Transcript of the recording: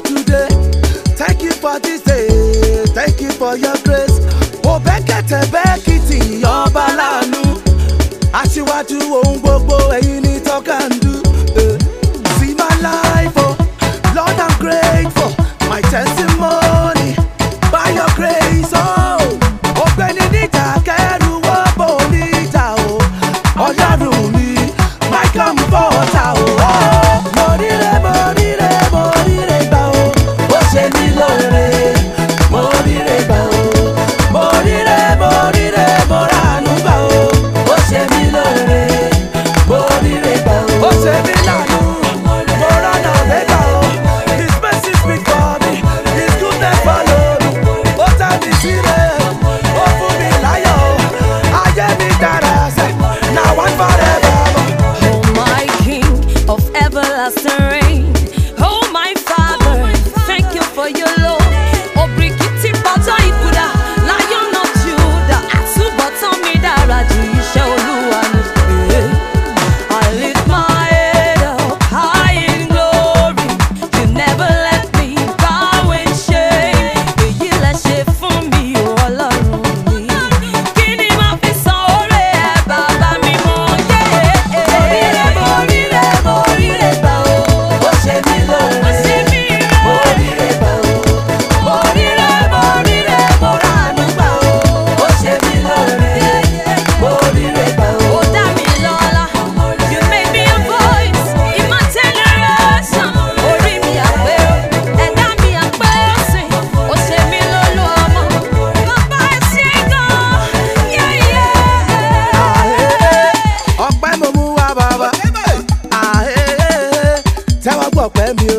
for today. Thank you for this day. Thank you for your grace. Mo bẹ́kẹ̀tẹ̀ bẹ́kìtì ọba láàánú. Aṣíwájú o. your pẹ́ mi.